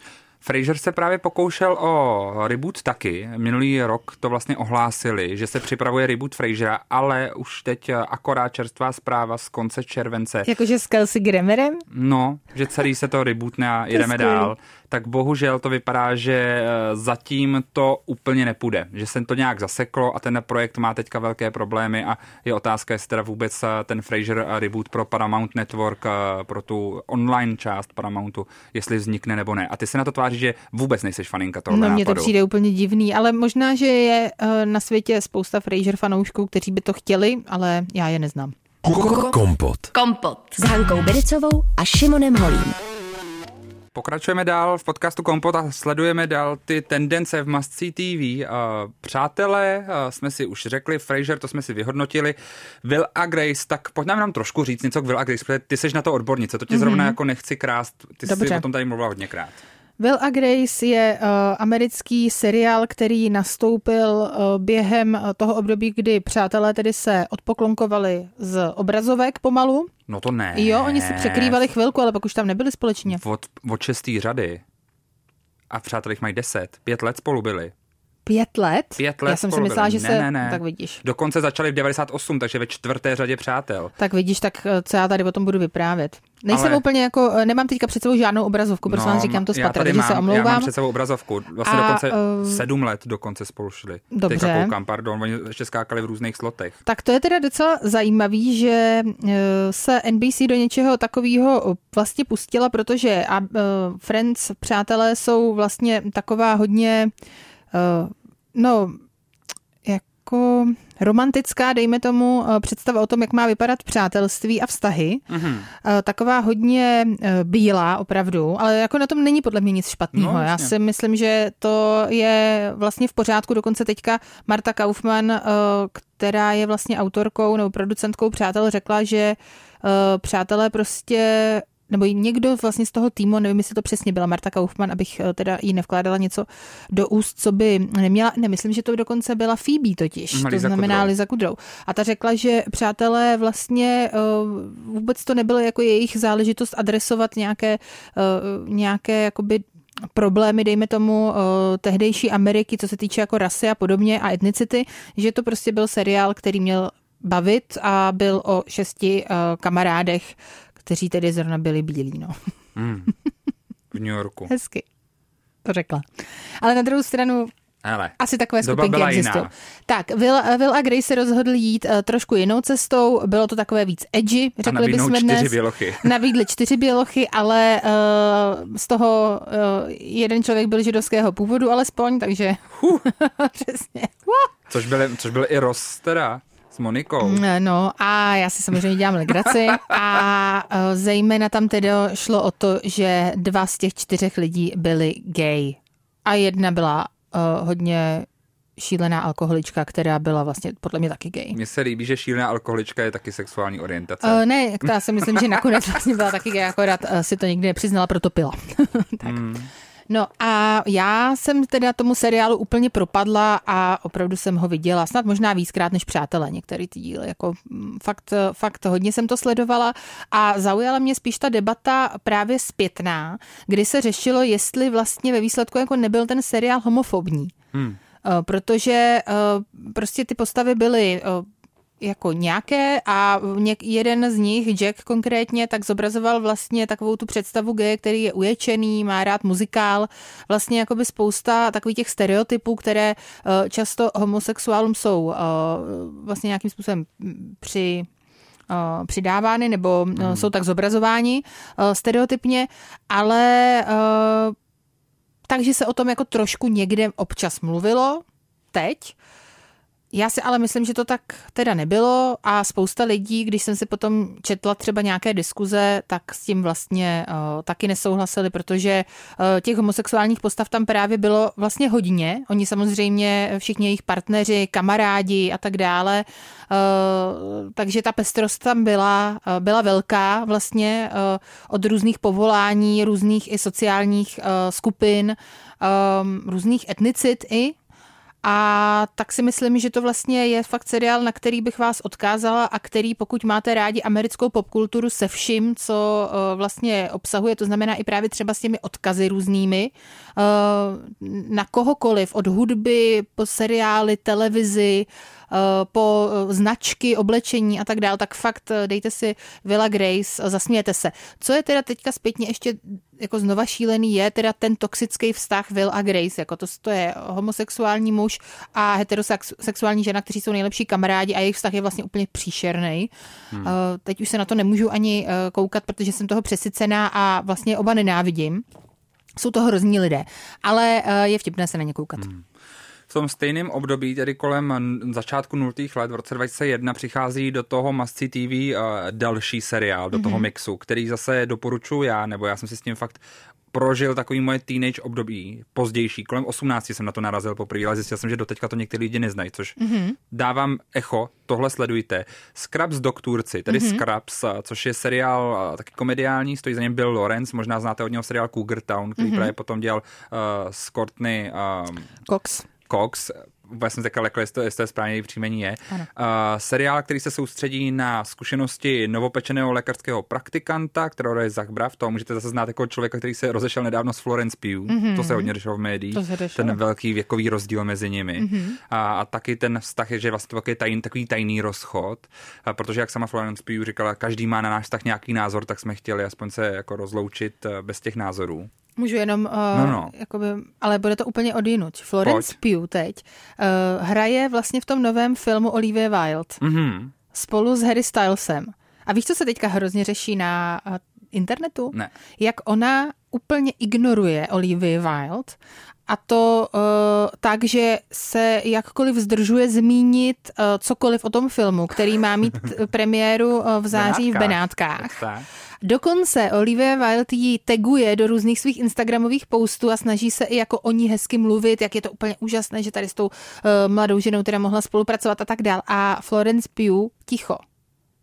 Fraser se právě pokoušel o reboot taky. Minulý rok to vlastně ohlásili, že se připravuje reboot Frasera, ale už teď akorát čerstvá zpráva z konce července. Jakože s Kelsey Grammerem? No, že celý se to rebootne a jedeme dál tak bohužel to vypadá, že eh, zatím to úplně nepůjde, že se to nějak zaseklo a ten projekt má teďka velké problémy a je otázka, jestli teda vůbec eh, ten Fraser reboot pro Paramount Network, eh, pro tu online část Paramountu, jestli vznikne nebo ne. A ty se na to tváří, že vůbec nejseš faninka toho No mně to přijde úplně divný, ale možná, že je na světě spousta Fraser fanoušků, kteří by to chtěli, ale já je neznám. Kompot. Kompot. S Hankou Bericovou a Šimonem Holím. Pokračujeme dál v podcastu Kompot a sledujeme dál ty tendence v Must See TV. Přátelé, jsme si už řekli, Fraser, to jsme si vyhodnotili. Will a Grace, tak pojď nám, nám trošku říct něco k Will a Grace, protože ty jsi na to odbornice, to tě zrovna mm-hmm. jako nechci krást, ty Dobře. jsi o tom tady mluvila hodněkrát. Will a Grace je uh, americký seriál, který nastoupil uh, během uh, toho období, kdy přátelé tedy se odpoklonkovali z obrazovek pomalu. No to ne. Jo, oni si překrývali chvilku, ale pak už tam nebyli společně. Od, od šestý řady. A přátelích mají deset. Pět let spolu byli. Pět let? Pět let Já jsem si myslela, že ne, se... Ne, ne. Tak vidíš. Dokonce začali v 98, takže ve čtvrté řadě přátel. Tak vidíš, tak eh, co já tady o tom budu vyprávět. Nejsem Ale- úplně jako, eh, nemám teďka před sebou žádnou obrazovku, prostě no, říkám to spatra, tady takže se omlouvám. Já mám před sebou obrazovku. Vlastně A, dokonce eh, sedm let dokonce spolu šli. Dobře. Teďka koukám, pardon, oni ještě skákali v různých slotech. Tak to je teda docela zajímavý, že se NBC do něčeho takového vlastně pustila, protože a, Friends, přátelé, jsou vlastně taková hodně, no, jako romantická, dejme tomu, eh, představa o tom, jak má vypadat přátelství a vztahy. Mhm. Eh, Taková hodně eh, bílá opravdu, ale jako na tom není podle mě nic špatného. No, Já si myslím, že to je vlastně v pořádku. Dokonce teďka Marta Kaufmann, eh, která je vlastně autorkou nebo producentkou Přátel, řekla, že eh, přátelé prostě nebo někdo vlastně z toho týmu, nevím, jestli to přesně byla Marta Kaufmann, abych eh, teda jí nevkládala něco do úst, co by neměla, nemyslím, že to dokonce byla Phoebe totiž, Mhm, to Liza znamená Kudrow. Liza Kudrow. A ta řekla, že přátelé vlastně eh, vůbec to nebylo jako jejich záležitost adresovat nějaké, eh, nějaké jakoby problémy, dejme tomu, eh, tehdejší Ameriky, co se týče jako rasy a podobně a etnicity, že to prostě byl seriál, který měl bavit a byl o šesti kamarádech, kteří tedy zrovna byli bílí, no. Mm. V New Yorku. Hezky. To řekla. Ale na druhou stranu Hele, asi takové skupinky existují. Tak, Will, Will a Grace se rozhodli jít uh, trošku jinou cestou, bylo to takové víc edgy, řekli bychom čtyři dnes. bělochy. <laughs> Nabídli čtyři bělochy, ale uh, z toho uh, jeden člověk byl židovského původu alespoň, takže <laughs> přesně. Což, byly, což byl i Ross teda s Monikou. No a já si samozřejmě dělám legraci <laughs> a uh, zejména tam tedy šlo o to, že dva z těch čtyřech lidí byli gay a jedna byla uh, hodně šílená alkoholička, která byla vlastně podle mě taky gay. Mně se líbí, že šílená alkoholička je taky sexuální orientace. Uh, ne, já si myslím, že nakonec vlastně byla taky gay, akorát uh, si to nikdy nepřiznala, proto pila. <laughs> tak. Hmm. No a já jsem teda tomu seriálu úplně propadla a opravdu jsem ho viděla snad možná víckrát než Přátelé, některý ty díly. Jako mm, fakt, fakt hodně jsem to sledovala a zaujala mě spíš ta debata právě zpětná, kdy se řešilo, jestli vlastně ve výsledku jako nebyl ten seriál homofobní. Hmm. Eh, protože eh, prostě ty postavy byly eh, jako nějaké a něk, jeden z nich, Jack konkrétně, tak zobrazoval vlastně takovou tu představu geje, který je uječený, má rád muzikál, vlastně jakoby spousta takových těch stereotypů, které eh, často homosexuálům jsou eh, vlastně nějakým způsobem při eh, přidávány nebo hmm. jsou tak zobrazováni stereotypně, ale takže se o tom jako trošku někde občas mluvilo teď. Já si ale myslím, že to tak teda nebylo a spousta lidí, když jsem si potom četla třeba nějaké diskuze, tak s tím vlastně uh, taky nesouhlasili, protože uh, těch homosexuálních postav tam právě bylo vlastně hodně. Oni samozřejmě, všichni jejich partneři, kamarádi a tak dále, uh, takže ta pestrost tam byla, uh, byla velká vlastně uh, od různých povolání, různých i sociálních uh, skupin, um, různých etnicit i, a tak si myslím, že to vlastně je fakt seriál, na který bych vás odkázala a který, pokud máte rádi americkou popkulturu se vším, co uh, vlastně obsahuje, to znamená i právě třeba s těmi odkazy různými, uh, na kohokoliv, od hudby po seriály, televizi, po uh, značky, oblečení a tak dále, tak fakt uh, dejte si Villa Grace, zasmějete se. Co je teda teďka zpětně ještě jako znova šílený je teda ten toxický vztah Will a Grace, jako to, to je homosexuální muž a heterosexuální žena, kteří jsou nejlepší kamarádi a jejich vztah je vlastně úplně příšerný. Hmm. Teď už se na to nemůžu ani eh, koukat, protože jsem toho přesycená a vlastně oba nenávidím. Jsou to hrozní lidé, ale eh, je vtipné se na ně koukat. Hmm. V tom stejném období, tedy kolem začátku nultých let, v roce 2001, přichází do toho Must TV uh, další seriál, do toho mixu, který zase doporučuji já, nebo já jsem si s tím fakt prožil takový moje teenage období, pozdější, kolem 18 jsem na to narazil poprvé, ale zjistil jsem, že doteďka to někteří lidi neznají, což mm-hmm. dávám echo, tohle sledujte. Scraps Doktorci, tedy mm-hmm. Scraps, a, což je seriál a, taky komediální, stojí za něm Bill Lawrence, možná znáte od něho seriál Cougar Town, který mm-hmm. právě potom dělal uh, s Courtney um, Cox. Cox, vůbec jsem řekl, jestli to, jestli to správně její příjmení je. Uh, seriál, který se soustředí na zkušenosti novopečeného lékařského praktikanta, kterého je Zach Braff, to můžete zase znát jako člověka, který se rozešel nedávno s Florence Pugh, mm-hmm. to se hodně řešilo v médiích, ten velký věkový rozdíl mezi nimi. Mm-hmm. A, a taky ten vztah je, že je vlastně to takový, tajný, takový tajný rozchod, a protože jak sama Florence Pugh říkala, každý má na náš vztah nějaký názor, tak jsme chtěli aspoň se jako rozloučit eh, bez těch názorů. Můžu jenom, uh, No, no. Jakoby, ale bude to úplně odjinuť. Florence Pugh teď uh, hraje vlastně v tom novém filmu Olivia Wilde Mhm. spolu s Harry Stylesem. A víš, co se teďka hrozně řeší na uh, internetu? Ne. Jak ona úplně ignoruje Olivia Wilde a to uh, tak, že se jakkoliv zdržuje zmínit uh, cokoliv o tom filmu, který má mít <laughs> premiéru uh, v září v Benátkách. Dokonce Olivia Wilde ji taguje do různých svých Instagramových postů a snaží se i jako o ní hezky mluvit, jak je to úplně úžasné, že tady s tou uh, mladou ženou teda mohla spolupracovat a tak dál. A Florence Pugh ticho.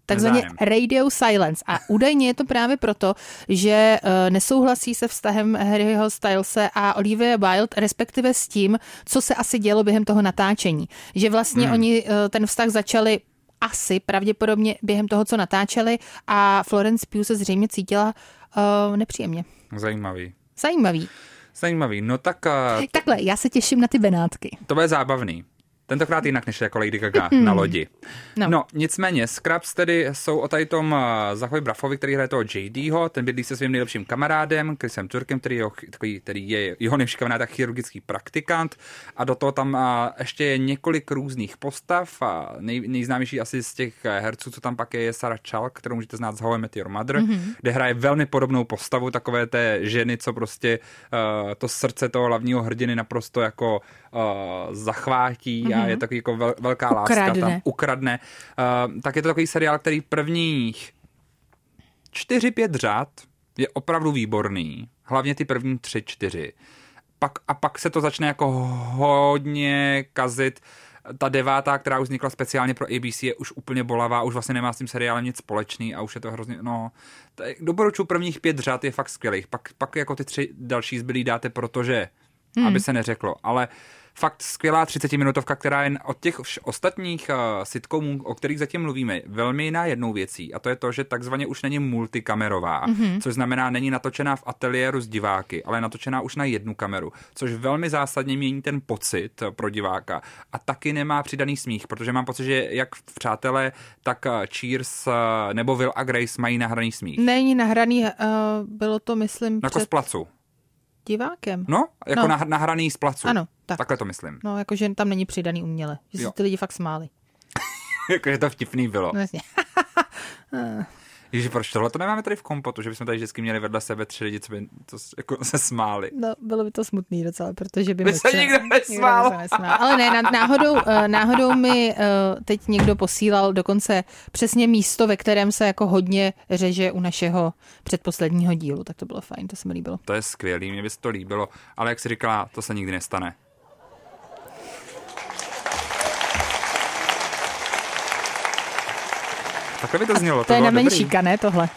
Takzvaně radio silence. A údajně je to právě proto, že uh, nesouhlasí se vztahem Harryho Stylese a Olivia Wilde, respektive s tím, co se asi dělo během toho natáčení. Že vlastně hmm. oni uh, ten vztah začali asi pravděpodobně během toho, co natáčeli a Florence Pugh se zřejmě cítila uh, nepříjemně. Zajímavý. Zajímavý. Zajímavý. No tak uh, Takhle, já se těším na ty Benátky. to bude zábavný. Tentokrát jinak než jako Lady Gaga na lodi. No. No. nicméně, Scraps tedy jsou o tady tom uh, Zachovi Braffovi, který hraje toho JDho, ten bydlí se svým nejlepším kamarádem, Chrisem Turkem, který, je jeho, takový, který je jeho kamarád a chirurgický praktikant a do toho tam uh, ještě je několik různých postav a nej, nejznámější asi z těch eh, herců, co tam pak je, je Sarah Chalk, kterou můžete znát z How I Met Your Mother, mm-hmm. kde hraje velmi podobnou postavu takové té ženy, co prostě uh, to srdce toho hlavního hrdiny naprosto jako uh, zachvátí mm-hmm. A je takový jako vel, velká láska Ukradne. tam ukradne. Uh, tak je to takový seriál, který prvních 4-5 řád je opravdu výborný. Hlavně ty první 3-4. Pak, a pak se to začne jako hodně kazit. Ta devátá, která už vznikla speciálně pro ABC, je už úplně bolavá, už vlastně nemá s tím seriálem nic společný a už je to hrozně, no, doporučuji prvních pět řád je fakt skvělých. Pak, pak jako ty tři další zbylý dáte, protože, hmm. aby se neřeklo, ale fakt skvělá 30 minutovka, která je od těch ostatních uh, sitcomů, o kterých zatím mluvíme, velmi jiná jednou věcí. A to je to, že takzvaně už není multikamerová, mm-hmm. což znamená, není natočená v ateliéru s diváky, ale natočená už na jednu kameru, což velmi zásadně mění ten pocit eh, pro diváka. A taky nemá přidaný smích, protože mám pocit, že jak v Přátelé, tak eh, Cheers nebo Will a Grace mají nahraný smích. Není nahraný, uh, bylo to, myslím, z před placu. Divákem. No, jako No. nahraný z placu. Ano, tak. Takhle to myslím. No, jakože tam není přidaný uměle. Že si Jo. ty lidi fakt smáli. <laughs> Jakože to vtipný bylo. No, jasně. <laughs> Ježiš, proč tohle to nemáme tady v kompotu, že bychom tady vždycky měli vedle sebe tři lidi, co by to jako se smáli. No, bylo by to smutný docela, protože by, By se nikdo nesmál. se nesmál. Ale ne, ná- náhodou, eh, náhodou mi eh, teď někdo posílal dokonce přesně místo, ve kterém se jako hodně řeže u našeho předposledního dílu, tak to bylo fajn, to se mi líbilo. To je skvělý, mě by se to líbilo, ale jak si říkala, to se nikdy nestane. Takhle by to znělo. To je bylo na menšíka, ne tohle?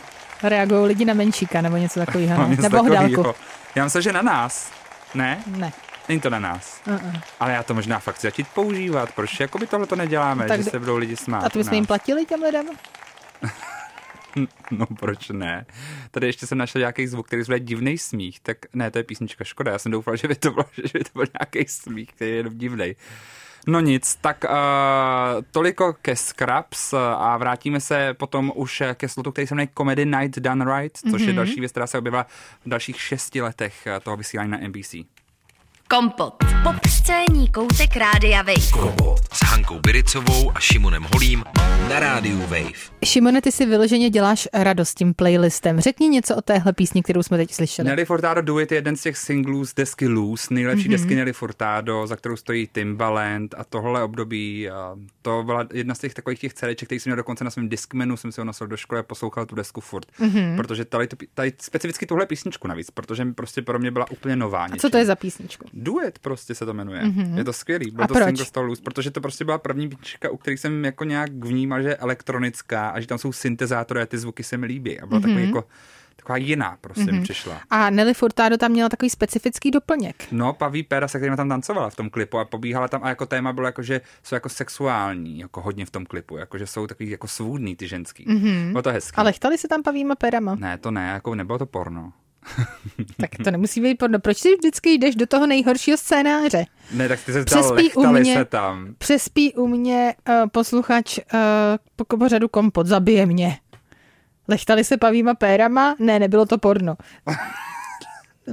Reagují lidi na menšíka nebo něco takového, ne? něco nebo takovýho. Hdálku. Já myslím, že na nás. Ne? Ne. Není to na nás. Uh-uh. Ale já to možná fakt chci začít používat. Proč jako by tohle to neděláme, Tak že d- se budou lidi smát? A to bychom jim platili těm lidem? <laughs> No proč ne? Tady ještě jsem našel nějaký zvuk, který zve divný smích. Tak ne, to je písnička, škoda. Já jsem doufal, že by to, bylo, <laughs> že by to byl nějaký smích, který je jenom divný. No nic, tak uh, toliko ke Scraps uh, a vrátíme se potom už ke slotu, který se jmenuje Comedy Night Done Right, což mm-hmm. je další věc, která se objevila v dalších šesti letech uh, toho vysílání na NBC. Kompot. Popscénní koutek Rádia Wave. Kompot s Hankou Biricovou a Šimonem Holím na rádiu Wave. Šimone, ty si vyloženě děláš radost tím playlistem. Řekni něco o téhle písni, kterou jsme teď slyšeli. Nelly Furtado Do It je jeden z těch singlů z desky Loose, nejlepší mm-hmm. desky Nelly Furtado, za kterou stojí Timbaland a tohle období, a to byla jedna z těch takových těch celeček, který jsem měl dokonce na svém diskmenu, jsem si ho nosil do školy a poslouchal tu desku furt. Mm-hmm. Protože tady, tady specificky tuhle písničku navíc, protože mi prostě pro mě byla úplně nová. A co to je za písničku? Duet prostě se to jmenuje. Mm-hmm. Je to skvělý. Byl A to proč? single Loose, protože to prostě byla první písnička, u které jsem jako nějak vnímal, že je elektronická a že tam jsou syntezátory a ty zvuky se mi líbí. A byla mm-hmm. takový jako taková jiná prostě mm-hmm. mi přišla. A Nelly Furtado tam měla takový specifický doplněk. No, Paví Péra, se kterým tam tancovala v tom klipu a pobíhala tam a jako téma bylo jako, že jsou jako sexuální, jako hodně v tom klipu, jako že jsou takový jako svůdný ty ženský. Mm-hmm. Bylo to hezký. Ale chtali se tam pavíma perama. Ne, to ne, jako nebylo to porno. <laughs> Tak to nemusí být porno. Proč ty vždycky jdeš do toho nejhoršího scénáře? Ne, tak ty se Přespí u mě. se tam. Přespí u mě uh, posluchač uh, po pořadu Kompot, zabije mě. Lechtali se pavíma pérama? Ne, nebylo to porno.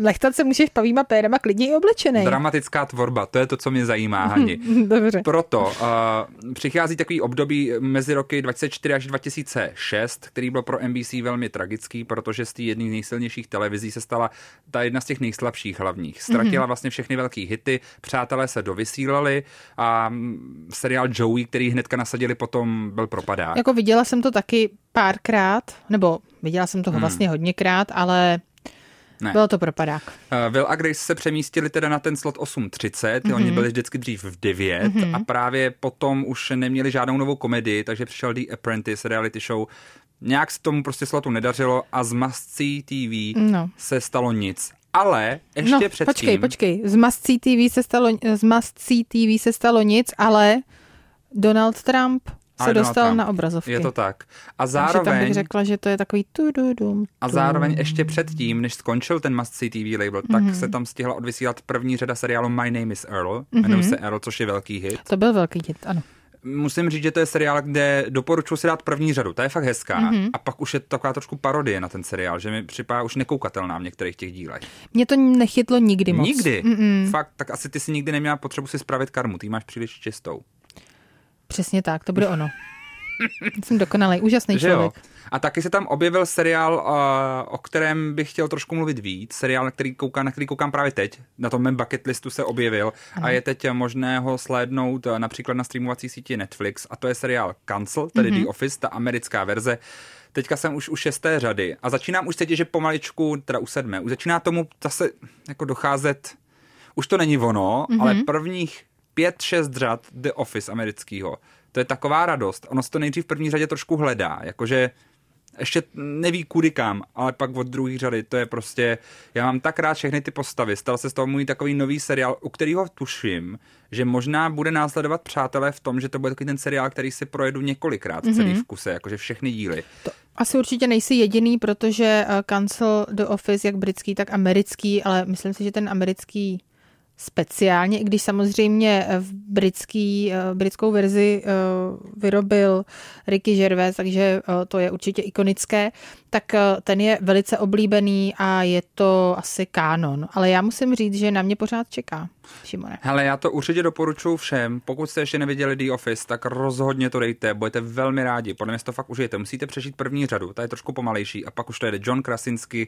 Lechtat se můžeš pavíma pérama klidně i oblečený. Dramatická tvorba, to je to, co mě zajímá, Hani. <laughs> Dobře. Proto uh, přichází takový období mezi roky 2004 až 2006, který byl pro NBC velmi tragický, protože z té jedné z nejsilnějších televizí se stala ta jedna z těch nejslabších hlavních. Ztratila mm-hmm. vlastně všechny velké hity, přátelé se dovysílali a mm, seriál Joey, který hnedka nasadili potom, byl propadák. Jako viděla jsem to taky párkrát, nebo viděla jsem toho hmm. vlastně hodněkrát, ale Ne. bylo to propadák. Uh, Will a Grace se přemístili teda na ten slot 8.30, mm-hmm. oni byli vždycky dřív v 9 mm-hmm. a právě potom už neměli žádnou novou komedii, takže přišel The Apprentice reality show. Nějak se tomu prostě slotu nedařilo a z See TV No. se stalo nic. Ale ještě no, předtím... počkej, počkej. Z See TV se stalo, z TV se stalo nic, ale Donald Trump se dostal Trump. na obrazovky. Je to tak. A Takže tam bych zároveň, řekla, že to je takový tududum. a zároveň ještě předtím, než skončil ten Must See TV label, tak se tam stihla odvysílat první řada seriálu My Name is Earl. Jmenuje se Earl, což je velký hit. To byl velký hit, ano. musím říct, že to je seriál, kde doporučuji si dát první řadu. Ta je fakt hezká. Mhm. Mm-hmm. A pak už je to taková trošku parodie na ten seriál, že mi připadá už nekoukatelná v některých těch dílech. Mě to nechytlo nikdy moc. Nikdy. Mm-mm. Fakt, tak asi ty si nikdy neměla potřebu si spravit karmu. Ty máš příliš čistou. Přesně tak, to bude ono. Jsem dokonalý, úžasný Že jo? člověk. A taky se tam objevil seriál, uh, o kterém bych chtěl trošku mluvit víc. Seriál, na který koukám, na který koukám právě teď. Na tom mém bucket listu se objevil a je teď možné ho slédnout uh, například na streamovací síti Netflix. A to je seriál Cancel, tedy mm-hmm. The Office, ta americká verze. Teďka jsem už u šesté řady a začínám už cítit, že pomaličku, teda u sedmé, už začíná tomu zase jako docházet, už to není ono, mm-hmm. ale prvních pět, šest řad The Office amerického, to je taková radost. Ono se to nejdřív v první řadě trošku hledá, jakože ještě neví kudy kam, ale pak od druhé řady to je prostě, já mám tak rád všechny ty postavy, stal se z toho můj takový nový seriál, u kterého tuším, že možná bude následovat přátelé v tom, že to bude takový ten seriál, který si projedu několikrát v celý v kuse, jakože všechny díly. Asi určitě nejsi jediný, protože uh, Cancel The Office, jak britský, tak americký, ale myslím si, že ten americký speciálně, i když samozřejmě v britský, eh, britskou verzi eh, vyrobil Ricky Gervais, takže eh, to je určitě ikonické, tak ten je velice oblíbený a je to asi kánon. Ale já musím říct, že na mě pořád čeká, Šimone. Hele, já to určitě doporučuji všem. Pokud jste ještě neviděli The Office, tak rozhodně to dejte, budete velmi rádi. Podle mě to fakt užijete. Musíte přežít první řadu, ta je trošku pomalejší a pak už to jede. John Krasinsky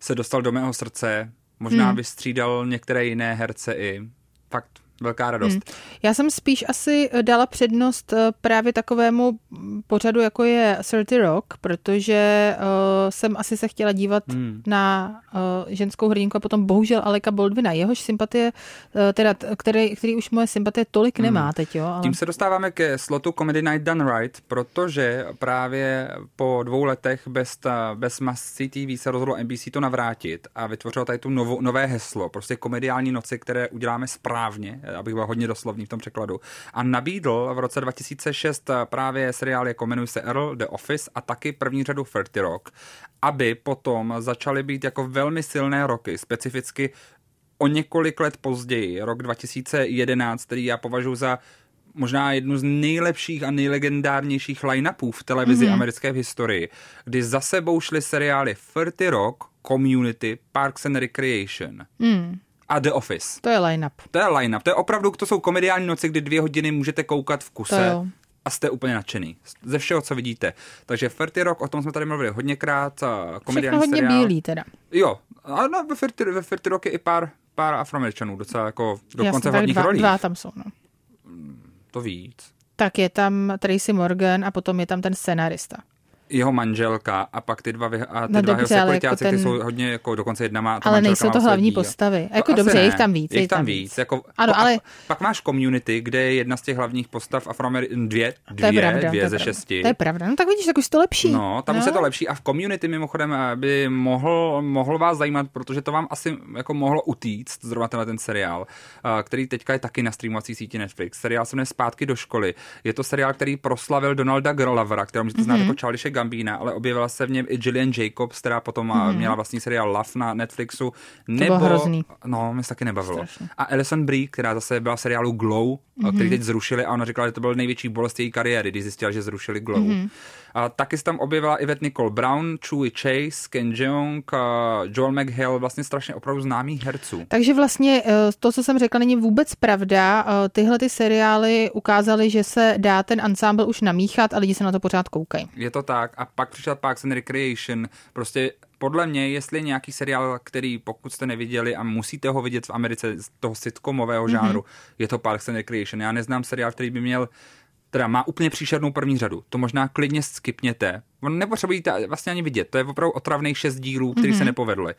se dostal do mého srdce, možná hmm. vystřídal některé jiné herce i. Fakt velká radost. Hmm. Já jsem spíš asi dala přednost eh, právě takovému pořadu, jako je 30 Rock, protože uh, jsem asi se chtěla dívat hmm. na uh, ženskou hrdinku a potom bohužel Aleka Baldwina. Jehož sympatie, uh, teda, který, který už moje sympatie tolik nemá Hmm. teď, jo. Ale... Tím se dostáváme ke slotu Comedy Night Done Right, protože právě po dvou letech bez, ta, bez See TV se rozhodlo NBC to navrátit a vytvořilo tady tu novou, nové heslo, prostě komediální noci, které uděláme správně, abych byl hodně doslovný v tom překladu. A nabídl v roce 2006 právě seriál, jako jmenuje se Earl, The Office a taky první řadu 30 Rock, aby potom začaly být jako velmi silné roky, specificky o několik let později, rok 2011, který já považuji za možná jednu z nejlepších a nejlegendárnějších line-upů v televizi mm-hmm. americké v historii, kdy za sebou šly seriály 30 Rock, Community, Parks and Recreation. Hmm. A The Office. To je line-up. To je line-up. To je opravdu, to jsou komediální noci, kdy dvě hodiny můžete koukat v kuse a jste úplně nadšený. Ze všeho, co vidíte. Takže Ferty Rock, o tom jsme tady mluvili hodněkrát. a Všechno Komediální hodně seriál. bílý teda. Jo, a no, ve Ferty, ve Ferty Rock je i pár, pár afroameričanů, docela jako dokonce v hlavních dva, rolích. dva tam jsou. No. To víc. Tak je tam Tracy Morgan a potom je tam ten scenarista. Jeho manželka a pak ty dva, vy, a ty No dva dobře, jeho sekuritáci, jako ty ten- jsou hodně, jako dokonce jedna má, Ale nejsou to hlavní díl. postavy. To Jako dobře, je jich tam víc, Je jich tam víc. Jako, Ano, ale- Pak máš community, kde je jedna z těch hlavních postav Afroameri... dvě, To dvě, je pravda. dvě to je ze pravda. šesti. To je pravda. No tak vidíš, tak už je to lepší. No, tam už je to lepší a v community mimochodem eh, by mohl, mohl vás zajímat, protože to vám asi jako mohlo utíct, zrovna tenhle ten seriál, eh, který teďka je taky na streamovací síti Netflix. Seriál se jmenuje Zpátky do školy. Je to seriál, který proslavil Donalda Glover, kterou můžete znát Mhm. jako Charlie Gambina, ale objevila se v něm i Gillian Jacobs, která potom mm měla vlastní seriál Love na Netflixu. Nebo, bylo hrozný. No, mě se taky nebavilo. Strašně. A Alison Brie, která zase byla v seriálu Glow, mm-hmm. který teď zrušili a ona říkala, že to byl největší bolest její kariéry, když zjistila, že zrušili Glow. Mm-hmm. A taky se tam objevila Yvette Nicole Brown, Chewie Chase, Ken Jeong, Joel McHale, vlastně strašně opravdu známých herců. Takže vlastně eh, to, co jsem řekla, není vůbec pravda. Eh, Tyhle ty seriály ukázaly, že se dá ten ansámbl už namíchat a lidi se na to pořád koukají. Je to tak. A pak přišel Parks and Recreation. Prostě podle mě, jestli je nějaký seriál, který pokud jste neviděli a musíte ho vidět v Americe z toho sitcomového žánru, mm-hmm. je to Parks and Recreation. Já neznám seriál, který by měl teda má úplně příšernou první řadu. To možná klidně skipněte. On nepotřebujete vlastně ani vidět. To je opravdu otravných šest dílů, který mm-hmm. se nepovedly.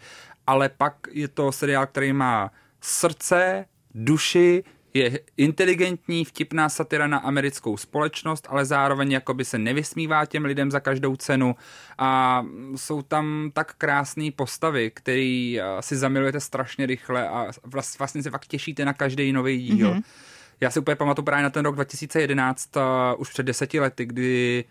Ale pak je to seriál, který má srdce, duši, je inteligentní, vtipná satira na americkou společnost, ale zároveň jakoby se nevysmívá těm lidem za každou cenu a jsou tam tak krásné postavy, který eh, si zamilujete strašně rychle a vlast- vlastně se fakt těšíte na každý nový díl. Mm-hmm. Já si úplně pamatuju právě na ten rok 2011, uh, už před deseti lety, kdy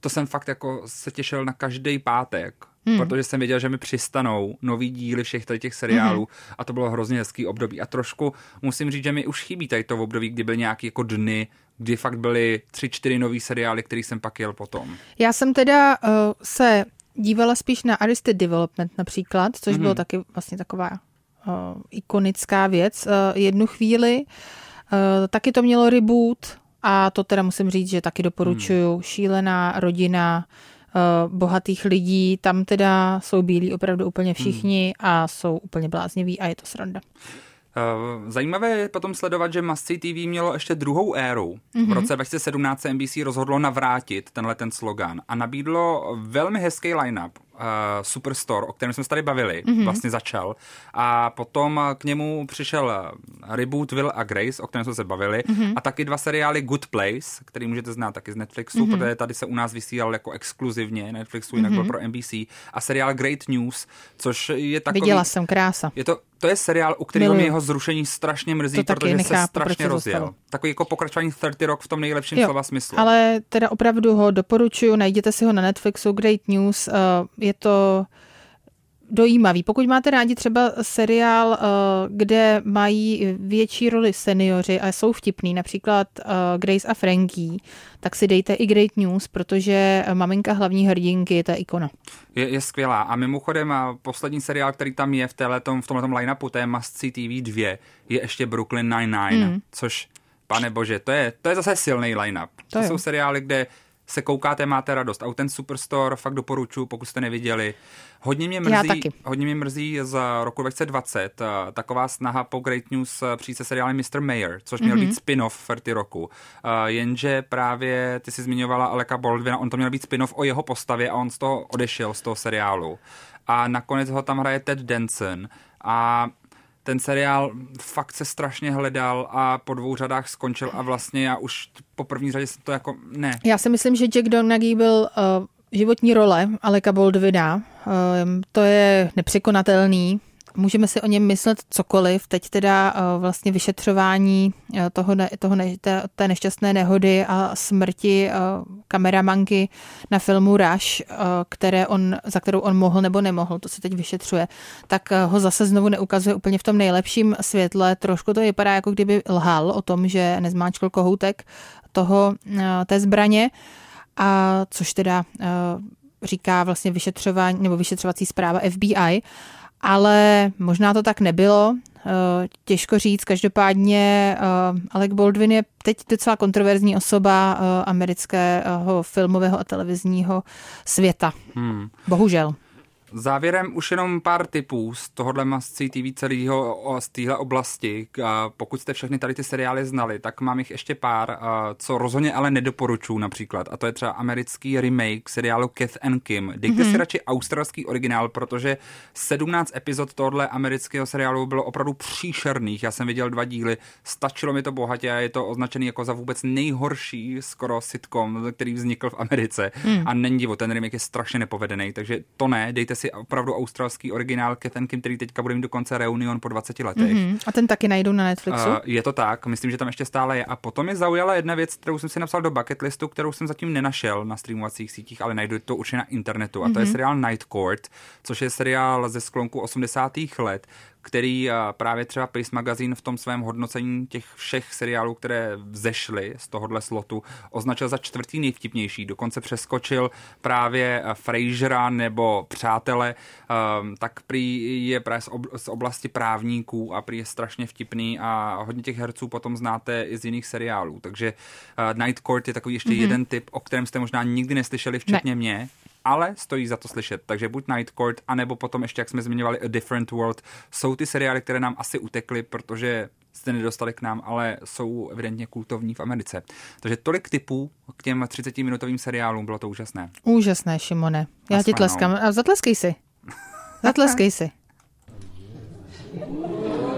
to jsem fakt jako se těšil na každý pátek, hmm. protože jsem věděl, že mi přistanou nový díly všech tady těch seriálů hmm. a to bylo hrozně hezký období. A trošku musím říct, že mi už chybí tady to období, kdy byly nějaké jako dny, kdy fakt byly tři, čtyři nový seriály, který jsem pak jel potom. Já jsem teda uh, se dívala spíš na Arrested Development například, což Mhm. bylo taky vlastně taková uh, ikonická věc uh, jednu chvíli. Uh, taky to mělo reboot a to teda musím říct, že taky doporučuju. Hmm. Šílená rodina uh, bohatých lidí, tam teda jsou bílí opravdu úplně všichni Hmm. a jsou úplně blázniví a je to sranda. Eh, Zajímavé je potom sledovat, že Must TV mělo ještě druhou éru. Mm-hmm. V roce 2017 se NBC rozhodlo navrátit tenhle ten slogan a nabídlo velmi hezký line-up. Uh, Superstore, o kterém jsme se tady bavili, mm-hmm. vlastně začal. A potom k němu přišel eh, reboot Will a Grace, o kterém jsme se bavili, mm-hmm. a taky dva seriály Good Place, který můžete znát taky z Netflixu, mm-hmm. protože tady se u nás vysílal jako exkluzivně Netflixu, jinak mm-hmm. byl pro NBC. A seriál Great News, což je takový... Viděla jsem krása. Je to, to je seriál, u kterého mě jeho zrušení strašně mrzí, To protože se nechápu, proč strašně se rozjel. zastavil. Takový jako pokračování 30 Rock v tom nejlepším slova smyslu. Ale teda opravdu ho doporučuji, najděte si ho na Netflixu, Great News, uh, je to dojímavý. Pokud máte rádi třeba seriál, uh, kde mají větší roli seniori a jsou vtipný, například uh, Grace a Frankie, tak si dejte i Great News, protože maminka hlavní hrdinky je ta ikona. Je, je skvělá. A mimochodem, a poslední seriál, který tam je v, téhletom, v tomhle line-upu, to je Must See TV 2, je ještě Brooklyn Nine-Nine, mm. což, pane bože, to je, to je zase silný line-up. To, To jsou seriály, kde se koukáte, máte radost. A ten Superstore fakt doporučuji, pokud jste neviděli. Hodně mě mrzí, hodně mě mrzí z roku 2020 a taková snaha po Great News a přijít se seriálem Mr. Mayor, což měl mm-hmm. být spin-off Ferty roku. A jenže právě ty si zmiňovala Aleka Baldwina, on to měl být spin-off o jeho postavě a on z toho odešel z toho seriálu. A nakonec ho tam hraje Ted Danson a ten seriál fakt se strašně hledal a po dvou řadách skončil a vlastně já už po první řadě jsem to jako ne. Já si myslím, že Jack Donaghy byl uh, životní role Aleka Baldwina. Um, to je nepřekonatelný. Můžeme si o něm myslet cokoliv. Teď teda uh, vlastně vyšetřování uh, toho, toho ne, té, té nešťastné nehody a smrti uh, kameramanky na filmu Rush, které on, za kterou on mohl nebo nemohl, to se teď vyšetřuje, tak ho zase znovu neukazuje úplně v tom nejlepším světle. Trošku to vypadá, jako kdyby lhal o tom, že nezmáčkl kohoutek toho, té zbraně a což teda říká vlastně vyšetřování nebo vyšetřovací zpráva FBI, ale možná to tak nebylo. těžko říct, každopádně uh, Alec Baldwin je teď docela kontroverzní osoba uh, amerického filmového a televizního světa. Hmm. Bohužel. Závěrem už jenom pár tipů z tohohle mascí TV celého z téhle oblasti. Pokud jste všechny tady ty seriály znali, tak mám jich ještě pár, co rozhodně ale nedoporučuji například. A to je třeba americký remake seriálu Kath and Kim. Dejte mm-hmm. si radši australský originál, protože 17 epizod tohohle amerického seriálu bylo opravdu příšerných. Já jsem viděl dva díly, stačilo mi to bohatě a je to označený jako za vůbec nejhorší skoro sitcom, který vznikl v Americe. Mm. A není divo, ten remake je strašně nepovedený, takže to ne, dejte si opravdu australský originál Kethen Kim, který teďka bude mít dokonce reunion po 20 letech. Mm-hmm. A ten taky najdu na Netflixu? Uh, je to tak, myslím, že tam ještě stále je. A potom mi zaujala jedna věc, kterou jsem si napsal do bucket listu, kterou jsem zatím nenašel na streamovacích sítích, ale najdu to určitě na internetu. A to mm-hmm. je mhm. seriál Night Court, což je seriál ze sklonku 80. let, který právě třeba Pace Magazine v tom svém hodnocení těch všech seriálů, které vzešly z tohohle slotu, označil za čtvrtý nejvtipnější. Dokonce přeskočil právě Frasera nebo Přátele, ehm, tak prý je právě z oblasti právníků a prý je strašně vtipný a hodně těch herců potom znáte i z jiných seriálů. Takže Night Court je takový ještě mm-hmm. jeden typ, o kterém jste možná nikdy neslyšeli, včetně ne. mě ale stojí za to slyšet. Takže buď Night Court, anebo potom ještě, jak jsme zmiňovali, A Different World, jsou ty seriály, které nám asi utekly, protože jste nedostali k nám, ale jsou evidentně kultovní v Americe. Takže tolik typů k těm 30-minutovým seriálům, bylo to úžasné. Úžasné, Šimone. Já ti tleskám. A zatleskej si. Zatleskej si. <laughs>